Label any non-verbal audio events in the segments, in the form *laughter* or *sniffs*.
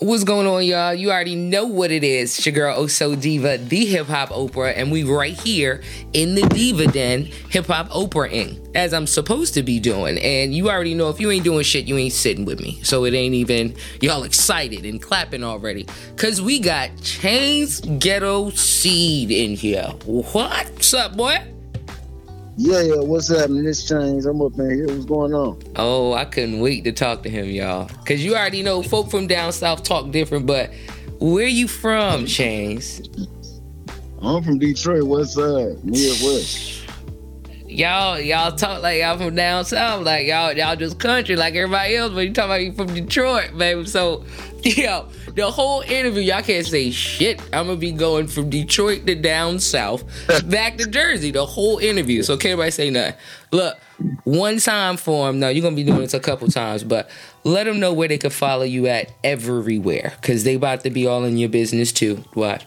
What's going on, y'all? You already know what it is. It's your girl Oso Diva, the hip hop Oprah, and we right here in the Diva Den, hip hop Oprahing, as I'm supposed to be doing. And you already know if you ain't doing shit, you ain't sitting with me. So it ain't even y'all excited and clapping already. Cause we got Chainz Ghetto Seed in here. What's up, boy? Yeah, yeah, what's happening? This Chainz. I'm up in here. What's going on? Oh, I couldn't wait to talk to him, y'all. Cause you already know folk from down south talk different, but where you from, Chainz? I'm from Detroit, west side, Midwest. Y'all, y'all talk like y'all from down south, like y'all, y'all just country like everybody else. But you talk about you from Detroit, baby. So, *laughs* yo, the whole interview, y'all can't say shit. I'm gonna be going from Detroit to down south, *laughs* back to Jersey. The whole interview. So can't nobody say nothing. Look, one time for them. No, you're gonna be doing this a couple times, but let them know where they can follow you at everywhere, cause they about to be all in your business too. Watch.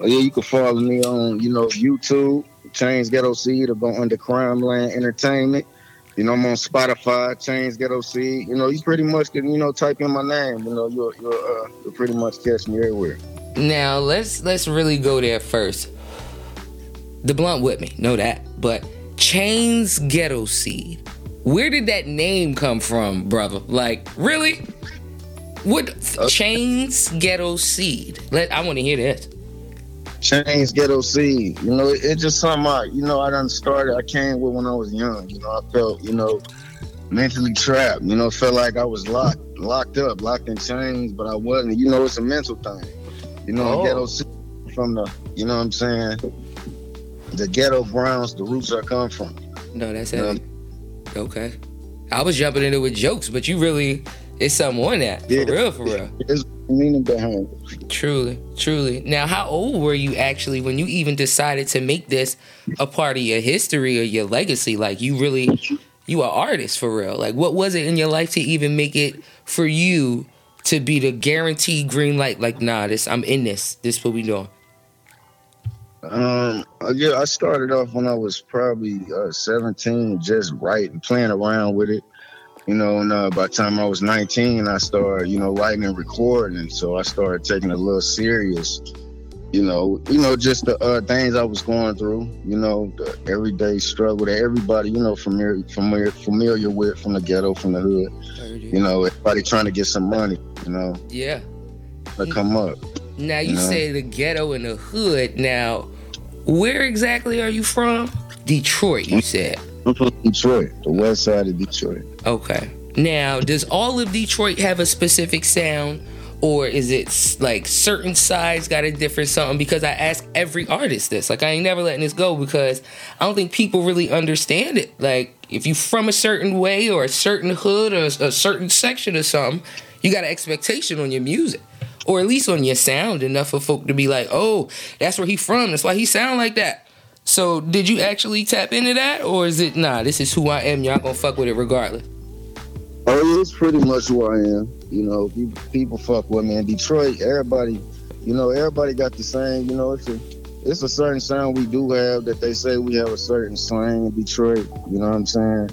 Oh, yeah, you can follow me on, you know, YouTube, Chainz Ghetto Seed, or go under Crime Land Entertainment. You know, I'm on Spotify, Chainz Ghetto Seed. You know, you pretty much can, you know, type in my name. You know, you'll, you'll, uh, you'll pretty much catch me everywhere. Now let's let's really go there first. The blunt with me, know that. But Chainz Ghetto Seed. Where did that name come from, brother? Like, really? What Chainz Ghetto Seed? Let I want to hear this. Chainz Ghetto Seed. You know, it, it's just something I, you know, I done started. I came with when I was young. You know, I felt, you know, mentally trapped. You know, felt like I was locked, locked up, locked in chains, but I wasn't. You know, it's a mental thing. You know, Oh. ghetto Seed from the, you know what I'm saying? The ghetto grounds, the roots I come from. No, that's Yeah. heavy. Okay. I was jumping into it with jokes, but you really it's something on that. For Yeah. real, for real. Meaning behind it. Truly, truly. Now, how old were you actually when you even decided to make this a part of your history or your legacy? Like, you really, you are artist for real. Like, what was it in your life to even make it for you to be the guaranteed green light? Like, nah, this I'm in this. This what we doing. Um, yeah, I started off when I was probably uh, 17, just writing, playing around with it. You know, and uh, by the time I was 19, I started, you know, writing and recording. So I started taking it a little serious. You know, you know, just the uh, things I was going through. You know, the everyday struggle that everybody, you know, familiar, familiar, familiar with from the ghetto, from the hood. You know, everybody trying to get some money. You know, Yeah. to come up. Now you Yeah. say the ghetto and the hood. Now, where exactly are you from? Detroit. You said. I'm from Detroit, the west side of Detroit. Okay. Now, does all of Detroit have a specific sound? Or is it like certain sides got a different something? Because I ask every artist this. Like, I ain't never letting this go because I don't think people really understand it. Like, if you from a certain way or a certain hood or a certain section or something, you got an expectation on your music. Or at least on your sound enough for folk to be like, oh, that's where he from. That's why he sound like that. So, did you actually tap into that? Or is it, nah, this is who I am. Y'all gonna fuck with it regardless? Oh, it's pretty much who I am. You know, people, fuck with me in Detroit. Everybody, you know, everybody got the same. You know, it's a it's a certain sound we do have that they say we have a certain slang in Detroit. You know what I'm saying?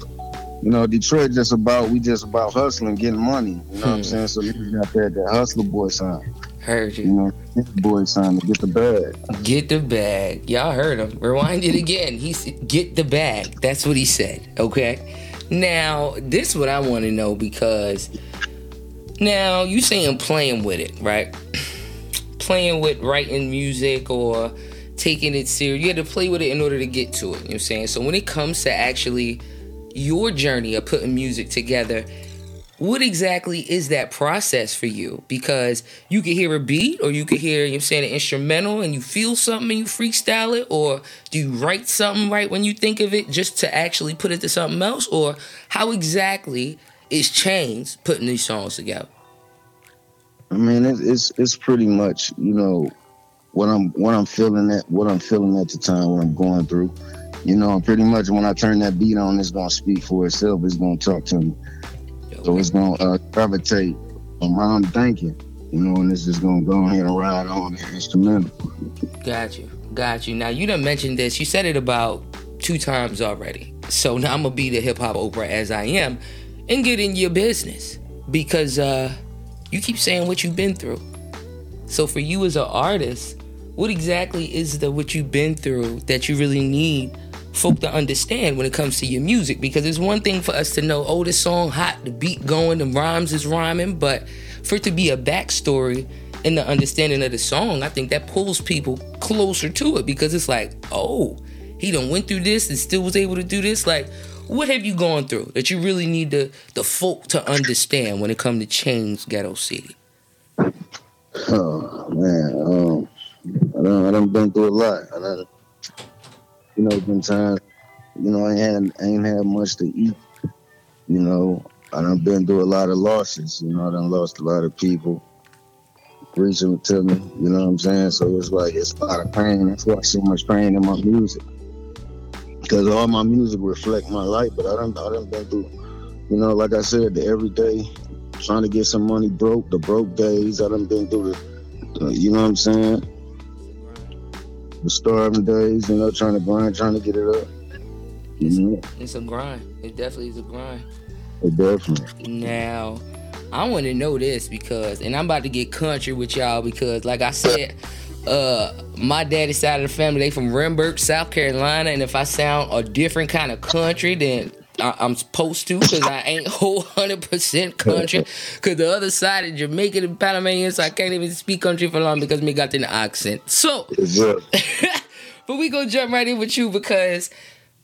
You know, Detroit just about we just about hustling, getting money. You know what I'm Hmm. saying? So you got that that hustler boy sound. Heard You you. know, the boy sound to get the bag. Get the bag. Y'all heard him. Rewind it again. He said, "Get the bag." That's what he said. Okay. Now, this is what I want to know because now you saying playing with it, right? *sniffs* playing with writing music or taking it serious. You had to play with it in order to get to it. You know what I'm saying? So when it comes to actually your journey of putting music together, what exactly is that process for you? Because you could hear a beat or you could hear, you know I'm saying, an instrumental and you feel something and you freestyle it, or do you write something right when you think of it just to actually put it to something else? Or how exactly is Chainz putting these songs together? I mean, it's it's, it's pretty much you know what I'm what I'm feeling at what I'm feeling at the time, what I'm going through. You know, pretty much when I turn that beat on, it's gonna speak for itself. It's gonna talk to me. So it's gonna uh, gravitate around thinking. You know, and it's just gonna go ahead and ride on the instrumental. Got you. Got you. Now you done mentioned this. You said it about two times already. So now I'm gonna be the hip hop Oprah as I am and get in your business. Because uh You keep saying what you've been through. So for you as an artist, what exactly is the what you've been through that you really need folk to understand when it comes to your music? Because it's one thing for us to know, oh, this song hot, the beat going, the rhymes is rhyming, but for it to be a backstory and the understanding of the song, I think that pulls people closer to it because it's like, oh, he done went through this and still was able to do this. Like, what have you gone through that you really need the the folk to understand when it comes to Chainz Ghetto Seed? Oh man, um, I done, I done been through a lot. I you know, been times, you know, I ain't had, I ain't had much to eat. You know, I done been through a lot of losses. You know, I done lost a lot of people reaching to me. You know what I'm saying? So it's like it's a lot of pain. That's why so much pain in my music. Because all my music reflect my life, but I done, I done been through, you know, like I said, the everyday trying to get some money broke, the broke days. I done been through the, the you know what I'm saying? The starving days, you know, trying to grind, trying to get it up. You know? It's a grind. It definitely is a grind. It definitely. Now, I want to know this because, and I'm about to get country with y'all because, like I said, uh, my daddy's side of the family, they from Orangeburg, South Carolina, and if I sound a different kind of country, then I, am supposed to because I ain't *laughs* whole hundred percent *laughs* country. Because the other side is Jamaican and Panamanian, so I can't even speak country for long because me got an accent. So, *laughs* but we gonna jump right in with you because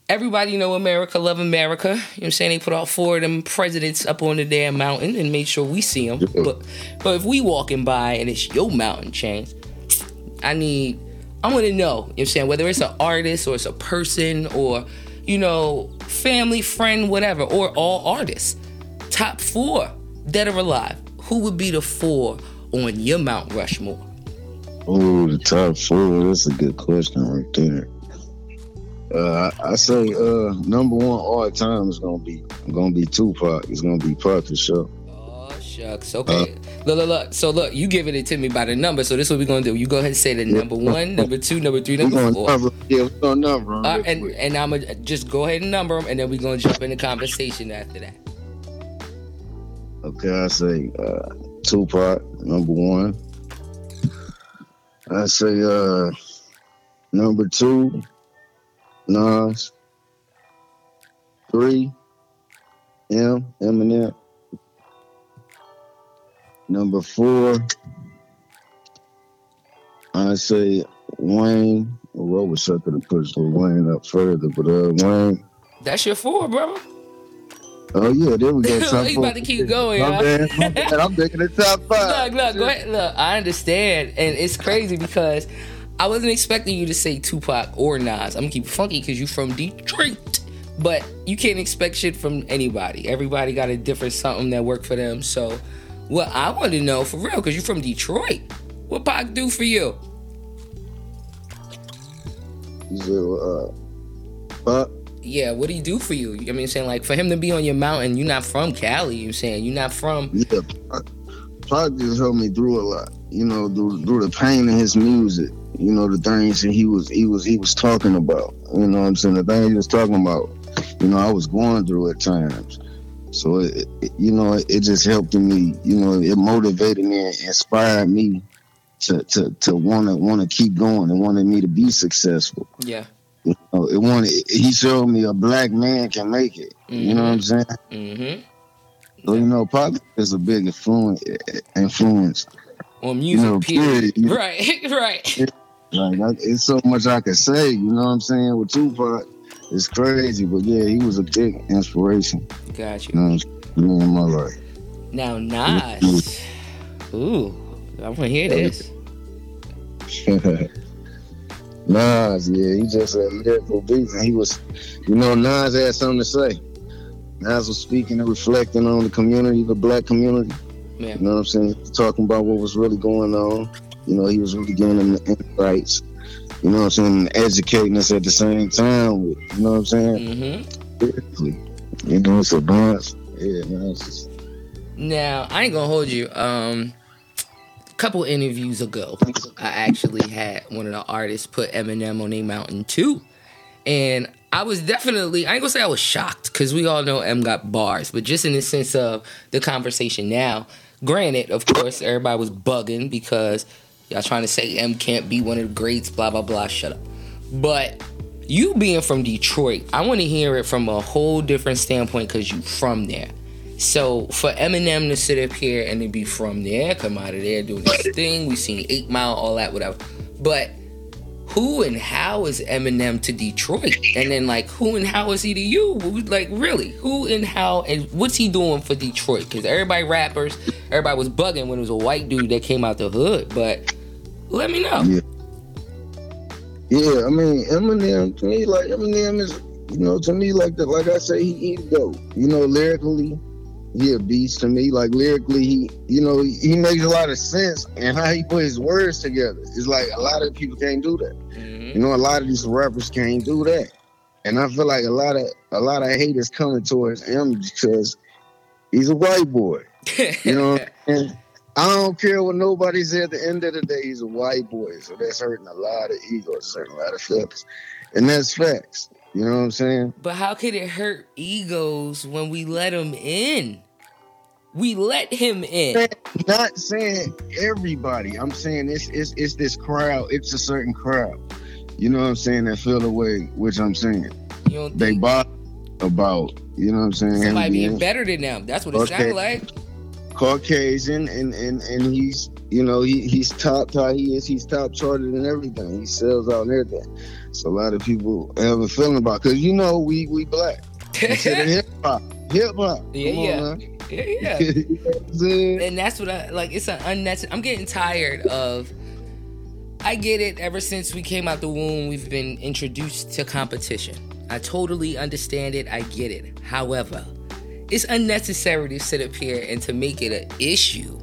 everybody know America love America. You know what I'm saying? They put all four of them presidents up on the damn mountain and made sure we see them. But but if we walking by and it's your mountain Chainz, I need I want to know, you know what I'm saying, whether it's an artist or it's a person or you know, family, friend, whatever, or all artists. Top four, dead or alive. Who would be the four on your Mount Rushmore? Oh, the top four. That's a good question right there. Uh, I, I say uh, number one all time is gonna be gonna be Tupac. It's gonna be Pac for sure. Oh shucks. Okay. Uh, look, look, look. So look, you giving it to me by the number. So this is what we're gonna do. You go ahead and say the number one, number two, number three, number four. Number, yeah, we're gonna number them. Uh, and and I'm gonna just go ahead and number them, and then we're gonna jump into conversation after that. Okay, I say uh, Tupac number one. I say uh, number two, Nas. Three, M, Eminem. Number four, I say Wayne. Well, was I could have pushed Wayne up further, but uh, Wayne. That's your four, brother. Oh yeah, there we go. *laughs* Top you about to keep going, y'all. I'm *laughs* taking the top five. Look, look, go ahead. Look, I understand, and it's crazy because I wasn't expecting you to say Tupac or Nas. I'm gonna keep it funky because you're from Detroit, but you can't expect shit from anybody. Everybody got a different something that worked for them. So well, I want to know for real, because you're from Detroit. What Pac do for you? So, uh, Yeah, what do he do for you? I mean, saying like for him to be on your mountain, you're not from Cali. You're saying you're not from. Yeah, Pac just helped me through a lot. You know, through, through the pain in his music. You know, the things that he was he was he was talking about. You know, what I'm saying the things he was talking about. You know, I was going through at times. So it, it, you know, it just helped me. You know, it motivated me and inspired me to to to want to want to keep going and wanted me to be successful. Yeah. You know, it wanted. He showed me a black man can make it. Mm-hmm. You know what I'm saying? Mm-hmm. So you know, Pop is a big influence. Influence on music. You know, period. period. *laughs* Right. *laughs* right. Like it's so much I could say. You know what I'm saying with Tupac it's crazy, but yeah, he was a big inspiration. Got you. know, in my life. Now Nas, ooh, I want to hear this. *laughs* Nas, yeah, he just a lyrical beast, and he was, you know, Nas had something to say. Nas was speaking and reflecting on the community, the black community. Yeah. You know what I'm saying? Talking about what was really going on. You know, he was really giving them the insights you know what I'm saying, educating us at the same time. With, you know what I'm saying? Mm-hmm. You know, it's a bunch. Yeah, man. Just... Now, I ain't gonna hold you. Um, a couple interviews ago, I actually had one of the artists put Eminem on a mountain too, and I was definitely I ain't gonna say I was shocked because we all know M got bars, but just in the sense of the conversation now, Granted, of course, everybody was bugging because y'all trying to say M can't be one of the greats, blah blah blah. Shut up. But you being from Detroit, I want to hear it from a whole different standpoint because you from there. So for Eminem to sit up here and to be from there, come out of there doing this thing, we seen Eight Mile, all that, whatever. But who and how is Eminem to Detroit? And then like who and how is he to you? Like really, who and how and what's he doing for Detroit? Because everybody rappers, everybody was bugging when it was a white dude that came out the hood. But let me know. Yeah. Yeah, I mean Eminem to me like Eminem is you know to me like the, like I say he he dope. You know lyrically he a beast to me. Like lyrically, he you know he makes a lot of sense, and how he put his words together It's like a lot of people can't do that. Mm-hmm. You know, a lot of these rappers can't do that, and I feel like a lot of a lot of hate is coming towards him because he's a white boy. *laughs* you know, and I don't care what nobody says. At the end of the day, he's a white boy, so that's hurting a lot of egos, hurting a lot of feelings, and that's facts. You know what I'm saying? But how could it hurt egos when we let him in? We let him in. Not saying everybody. I'm saying it's it's it's this crowd. It's a certain crowd. You know what I'm saying? That feel the way which I'm saying. You don't they bother about. You know what I'm saying? Somebody being better than them. That's what it okay. sounds like. Caucasian and and and he's you know he he's top top he is he's top charted and everything. He sells out and everything. So a lot of people have a feeling about because you know we we black. *laughs* hip hop, hip hop. Yeah, yeah. Yeah, *laughs* yeah. and that's what I like. It's an unnecessary. I'm getting tired of. I get it. Ever since we came out the womb, we've been introduced to competition. I totally understand it. I get it. However, it's unnecessary to sit up here and to make it an issue.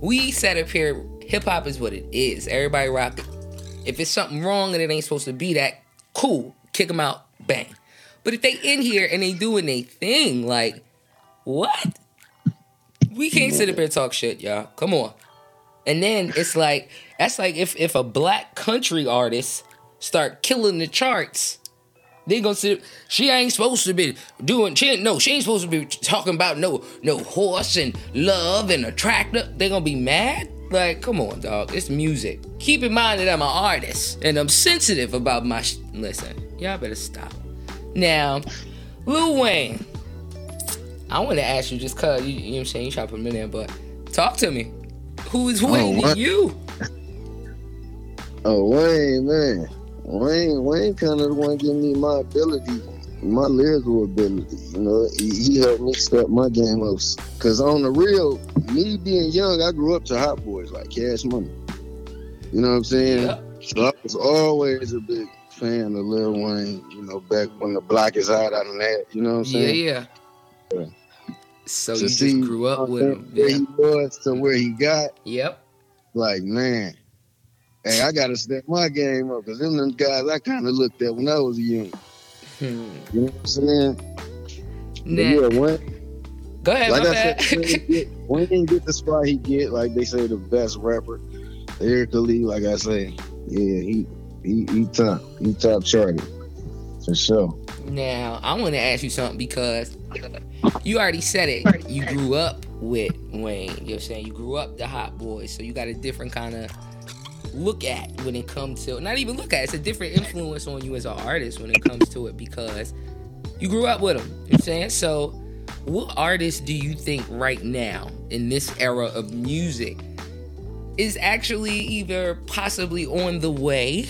We sat up here. Hip hop is what it is. Everybody rock it. If it's something wrong and it ain't supposed to be that, cool. Kick them out. Bang. But if they in here and they doing a thing, like, what? We can't sit up here and talk shit, y'all. Come on. And then it's like that's like if if a black country artist start killing the charts, they gonna say she ain't supposed to be doing she ain't no she ain't supposed to be talking about no no horse and love and a tractor. They gonna be mad. Like, come on, dog. It's music. Keep in mind that I'm an artist and I'm sensitive about my. Sh- Listen, y'all better stop. Now, Lil Wayne. I want to ask you just cause you, you know what I'm saying you try to put me in there, but talk to me. Who is oh, Wayne oh, you? Oh Wayne, man. Wayne, Wayne kind of the one giving me my ability, my lyrical ability. You know, he, he helped me step my game up. Cause on the real, me being young, I grew up to Hot Boys like Cash Money. You know what I'm saying? Yeah. So I was always a big fan of Lil Wayne. You know, back when the block is hot out of that. You know what I'm saying? Yeah, yeah. yeah. So to you see, just grew up with him. Where yeah. he was to where he got. Yep. Like man, hey, I gotta step my game up because them, them guys I kind of looked at when I was young. Hmm. You know what I'm saying? Yeah, Wayne. Go ahead. Like I bad. said, Wayne *laughs* didn't get the spot he get. Like they say, the best rapper lyrically. Like I say, yeah, he he he top he top charted for sure. Now I want to ask you something because you already said it. You grew up with Wayne. You're saying you grew up the Hot Boys, so you got a different kind of look at when it comes to not even look at it's a different influence on you as an artist when it comes to it because you grew up with them. You know what I'm saying so what artist do you think right now in this era of music is actually either possibly on the way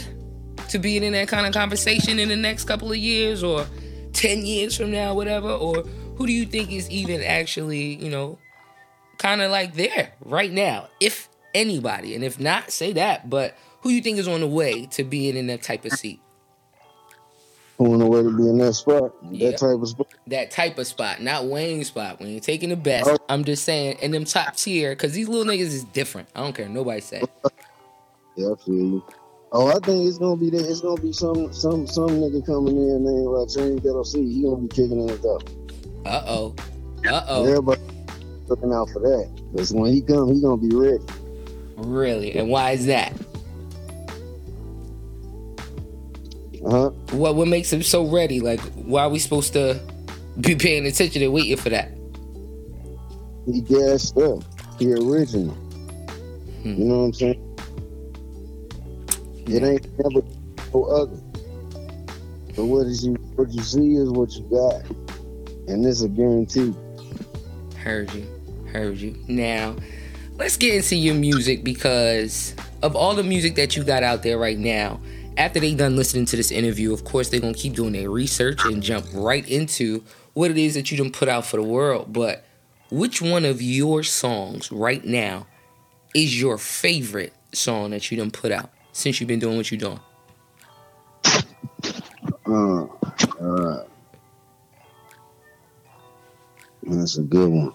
to being in that kind of conversation in the next couple of years or 10 years from now, whatever? Or who do you think is even actually, you know, kind of like there right now, if anybody? And if not, say that. But who you think is on the way to being in that type of seat? on the way to be in that spot, that type of spot. That type of spot, not Wayne spot. When you're taking the best, oh. I'm just saying, in them top tier, because these little niggas is different. I don't care. Nobody say. *laughs* yeah, I feel you. Oh, I think it's gonna be that. It's gonna be some some some nigga coming in named like James LLC. He gonna be kicking it up. Uh oh. Uh oh. Everybody looking out for that. Because when he come, he gonna be ready. Really? And why is that? Uh-huh. What what makes him so ready? Like, why are we supposed to be paying attention and waiting for that? He gassed up. he original. Hmm. You know what I'm saying? It ain't never no other. But what is you what you see is what you got. And this is a guarantee. Heard you. Heard you. Now, let's get into your music because of all the music that you got out there right now, after they done listening to this interview, of course they're gonna keep doing their research and jump right into what it is that you done put out for the world. But which one of your songs right now is your favorite song that you done put out since you've been doing what you're doing? Uh, uh, that's a good one.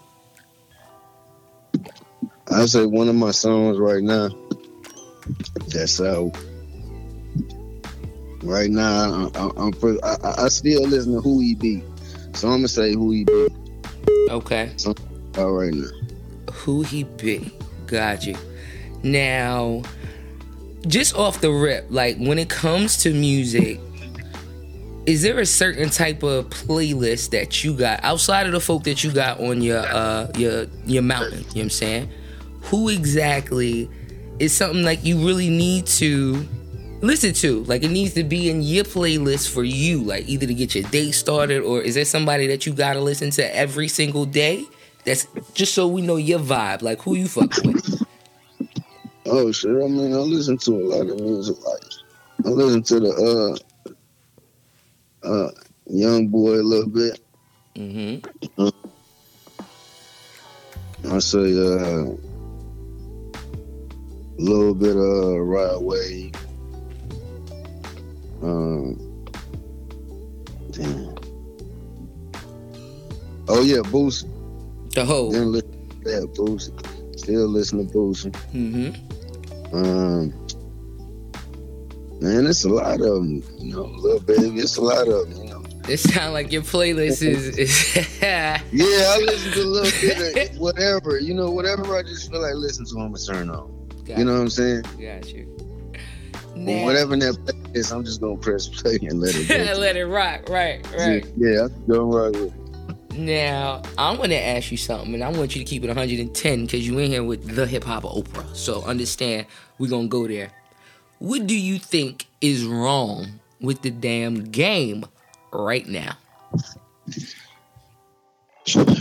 I say one of my songs right now. That's out. Right now, I, I, I'm I, I- I still listen to who he be, so I'm gonna say who he be. Okay. All right now. who he be. Got you. Now, just off the rip, like when it comes to music, is there a certain type of playlist that you got outside of the folk that you got on your uh your your mountain? You know what I'm saying? Who exactly is something like you really need to listen to? Like it needs to be in your playlist for you, like either to get your day started or is there somebody that you gotta listen to every single day? That's just so we know your vibe, like who you fuck with. Oh shit! I mean, I listen to a lot of music. Like I listen to the uh uh young boy a little bit. Mm-hmm. I say uh a little bit of Rod Wave. Um, damn. Oh yeah, Boosie. The whole. Then listen to that Boosie. Still listen to Boosie. Mm-hmm. Um, man, it's a lot of them. You know, a little baby, it's a lot of them. You know. It sound like your playlist is. is *laughs* Yeah, I listen to a little bit of whatever. You know, whatever I just feel like listening to, I'm gonna turn on. Got You know what I'm saying? Got you. Now, whatever that play is, I'm just gonna press play and let it *laughs* go. let it rock. Right. Right. Yeah, I'm going right with it. Now, I want to ask you something, and I want you to keep it 110 because you in here with the hip hop Oprah. So understand, we're gonna go there. What do you think is wrong with the damn game right now?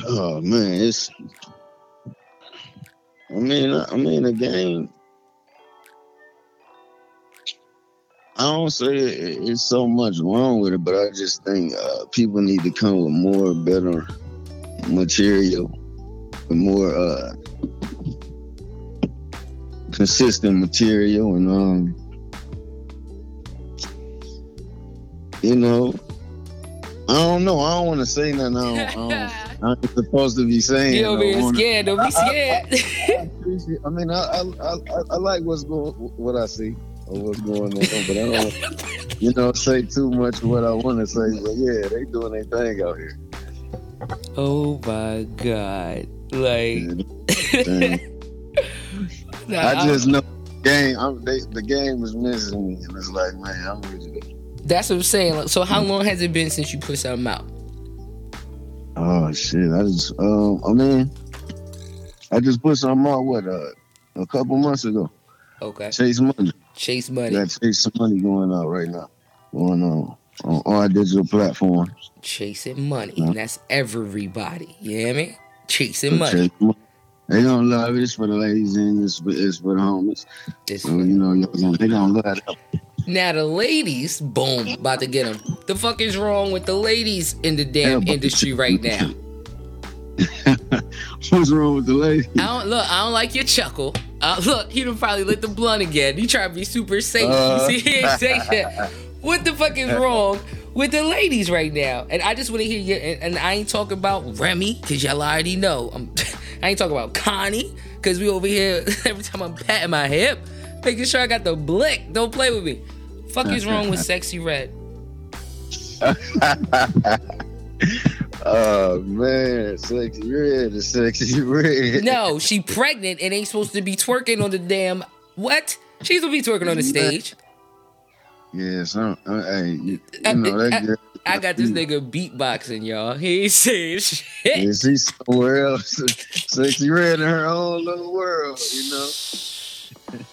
Oh man, it's. I mean, I mean, the game. I don't say it, it's so much wrong with it, but I just think uh, people need to come with more, better material, more uh, consistent material, and um, you know, I don't know. I don't want to say nothing. I don't, I don't, *laughs* I'm supposed to be saying. You over I here scared? Don't be scared. appreciate- I mean, I, I I I- I like what's going, what I see or what's going on, but I don't, you know, say too much what I want to say. But yeah, they doing their thing out here. oh my god! Like, *laughs* nah, I just know the game. I'm, they, the game is missing me, and it's like, man, I'm to. that's what I'm saying. So, how long has it been since you put something out? Oh shit! I just, um, I mean, I just put something out what uh, a couple months ago. Okay, Chase money. Chase Money. Got Chase money going out right now, going on on all digital platforms. chasing money. Yeah. And that's everybody. You hear me? Chasing money. Money. They don't love it. It's for the ladies and it's for, it's for the homies. It's So, you know, they don't love it. Now the ladies, boom, about to get them. The fuck is wrong with the ladies in the damn Yeah, industry right now? *laughs* What's wrong with the ladies? I don't look. I don't like your chuckle. Uh, look, he done probably lit the blunt again. He try to be super safe. *laughs* Uh. you see, he ain't say shit. What the fuck is wrong with the ladies right now? And I just want to hear you. And, and I ain't talking about Remy because y'all already know. I'm, *laughs* I ain't talking about Connie because we over here every time I'm patting my hip, making sure I got the blick. Don't play with me. Fuck is wrong with sexy red? *laughs* oh man, sexy red is sexy *laughs* red. No, she pregnant and ain't supposed to be twerking on the damn what? She's supposed to be twerking on the stage. Some uh, hey, you, you know that girl, I got this nigga beatboxing, y'all. He ain't saying shit. She's somewhere else. *laughs* Sexy red in her own little world, you know.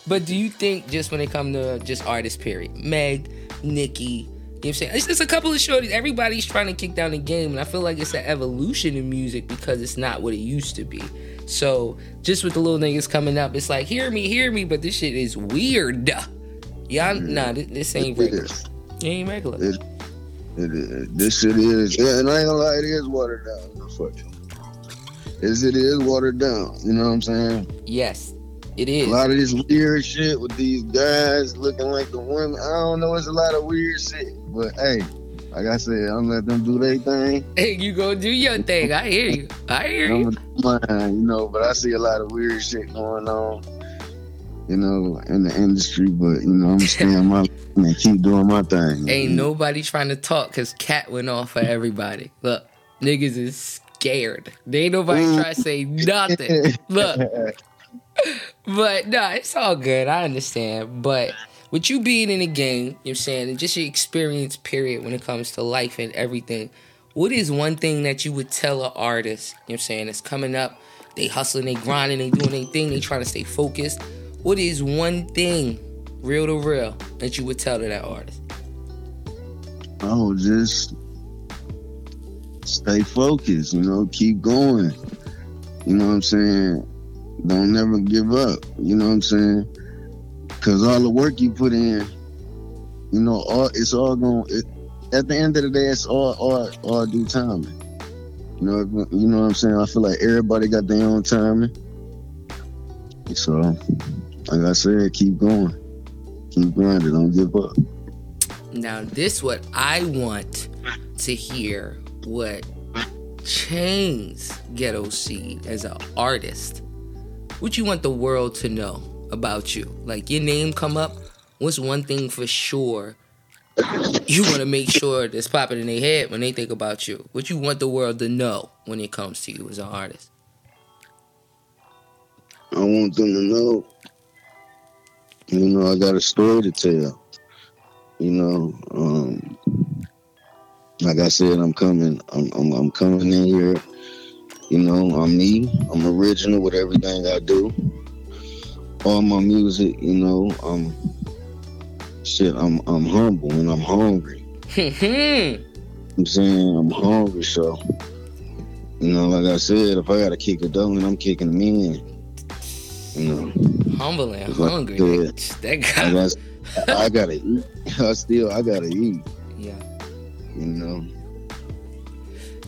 But do you think just when it come to just artists, period, Meg, Nicki, you know what I'm saying? It's just a couple of shorties. Everybody's trying to kick down the game, and I feel like it's an evolution in music because it's not what it used to be. So just with the little niggas coming up, it's like hear me, hear me, but this shit is weird. *laughs* Y'all, nah, this, this ain't It regular. It ain't regular. It, it is. This shit is, yeah, and I ain't gonna lie, it is watered down. No, fuck you. Is it is watered down? You know what I'm saying? Yes, it A lot of this weird shit with these guys looking like the women. I don't know. It's a lot of weird shit, but hey, like I said, I'm let them do their thing. Hey, you go do your thing. I hear you. I hear I'm you. mine, you know. But I see a lot of weird shit going on, you know, in the industry. But you know, I'm staying my *laughs* and keep doing my thing. Ain't nobody trying to talk because Katt went off for everybody. Look, niggas is scared. They ain't nobody Mm. trying to say nothing. Look, *laughs* but nah, it's all good. I understand. But with you being in the game, you know what I'm saying, and just your experience, period, when it comes to life and everything, what is one thing that you would tell an artist, you know what I'm saying, that's coming up, they hustling, they grinding, they doing their thing, they trying to stay focused. What is one thing, real to real, that you would tell to that artist? Oh, just stay focused, you know, keep going. You know what I'm saying? Don't never give up. You know what I'm saying? Cause all the work you put in, you know, all it's all going. It, at the end of the day, it's all all all due timing. You know, you know what I'm saying. I feel like everybody got their own timing. So, like I said, keep going, keep grinding, don't give up. Now, this what I want to hear what Chainz Ghetto Seed as an artist. What you want the world to know about you? Like your name come up, what's one thing for sure you want to make sure that's popping in their head when they think about you? What you want the world to know when it comes to you as an artist? I want them to know, you know, I got a story to tell. You know, um, like I said, I'm coming, I'm, I'm, I'm coming in here. You know, I'm me. I'm original with everything I do. All my music, you know, um, shit, I'm, I'm humble and I'm hungry. Hmm. I'm saying I'm hungry, so you know, like I said, if I gotta kick a and I'm kicking them in. You know, Humble and Like, hungry. yeah. That I, guy. got, I gotta eat. *laughs* I still, I gotta eat. Yeah. You know,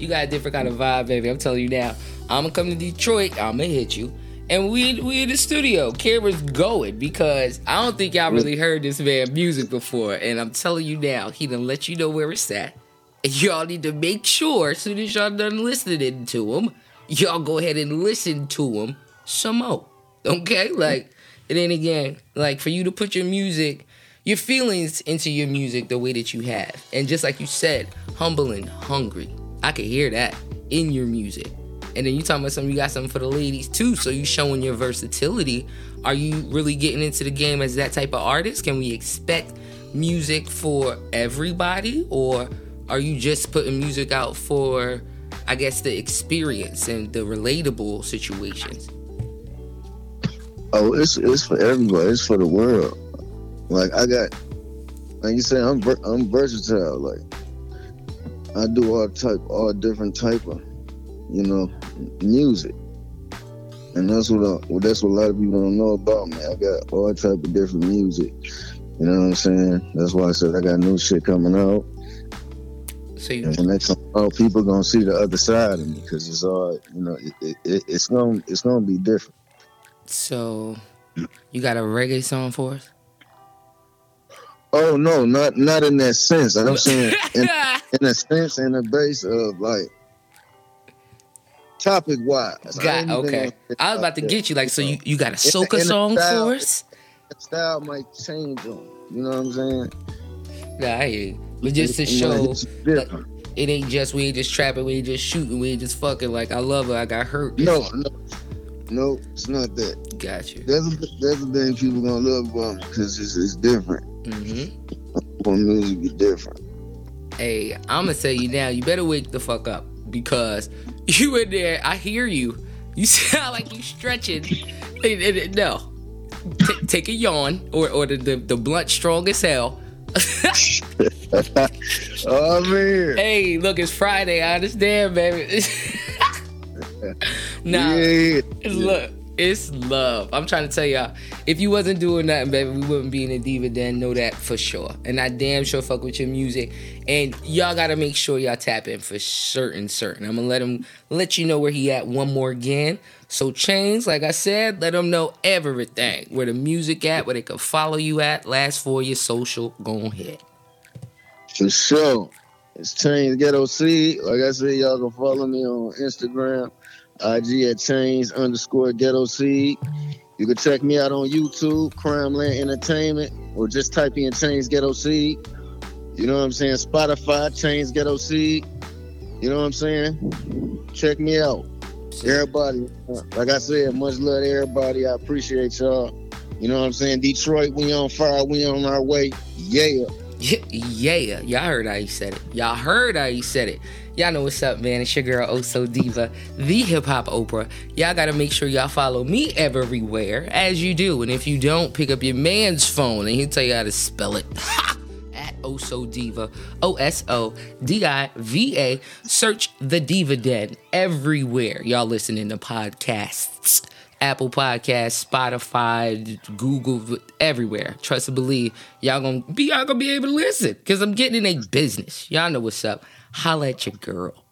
You got a different kind of vibe, baby. I'm telling you now. I'm gonna come to Detroit. I'm gonna hit you, and we we in the studio. Camera's going because I don't think y'all really heard this man music before. And I'm telling you now, he done let you know where it's at. And y'all need to make sure as soon as y'all done listening to him, y'all go ahead and listen to him some more. Okay, like and then again, like for you to put your music your feelings into your music the way that you have. And just like you said, humble and hungry. I could hear that in your music. And then you talking about something, you got something for the ladies too. So you showing your versatility. Are you really getting into the game as that type of artist? Can we expect music for everybody? Or are you just putting music out for, I guess, the experience and the relatable situations? oh, it's it's for everybody. It's for the world. Like I got, like you said I'm I'm versatile. Like I do all type, all different type of, you know, music. And that's what I, well, that's what a lot of people don't know about me. I got all type of different music. You know what I'm saying? That's why I said I got new shit coming out. So you, And next time out, people gonna see the other side of me because it's all, you know, it, it, it's gonna it's gonna be different. so you got a reggae song for us? Oh no, not not in that sense. I'm saying in, *laughs* in a sense, in the base of like topic wise. Got okay. I was about to get you like so you, you got a soca song style- for us? style might change on. You know what I'm saying? Yeah, I hear you. But just to show it ain't just we ain't just trapping, we ain't just shooting, we ain't just fucking like I love her, I got hurt. No, no, no, it's not that. Got you. There's a, there's a thing people gonna love about me because it's, it's different. Hmm When music be different. Hey, I'm gonna tell you now. You better wake the fuck up because *laughs* you in there. I hear you. You *laughs* sound like you stretching. No, T- take a yawn or or the, the, the blunt strong as hell. *laughs* oh man. Hey, look, it's Friday. I understand, baby. nah, Yeah. look, it's love. I'm trying to tell y'all, if you wasn't doing nothing, baby, we wouldn't be in the diva den. Know that for sure. And I damn sure fuck with your music. And y'all gotta make sure y'all tap in for certain, certain. I'm gonna let him let you know where he at one more again. So Chainz, like I said, let them know everything. Where the music at, where they can follow you at. Last for your social, go ahead. For sure. It's Chainz Ghetto C. Like I said, y'all can follow me on Instagram, IG at Chainz underscore Ghetto C. You can check me out on YouTube, Crimeland Entertainment, or just type in Chainz Ghetto C. You know what I'm saying? Spotify, Chainz Ghetto C. You know what I'm saying? Check me out. Everybody, like I said, much love to everybody. I appreciate y'all. You know what I'm saying? Detroit, we on fire. We on our way. Yeah. *laughs* Yeah, y'all heard how he said it. Y'all heard how he said it. Y'all know what's up, man. It's your girl Oso Diva, the hip hop Oprah. Y'all gotta make sure y'all follow me everywhere, as you do. And if you don't, pick up your man's phone and he'll tell you how to spell it. *laughs* At Oso Diva, O S O D I V A. Search the Diva Den everywhere. Y'all listening to podcasts. Apple Podcasts, Spotify, Google, everywhere. Trust and believe, y'all gonna be y'all gonna be able to listen because I'm getting in a business. Y'all know what's up. Holla at your girl.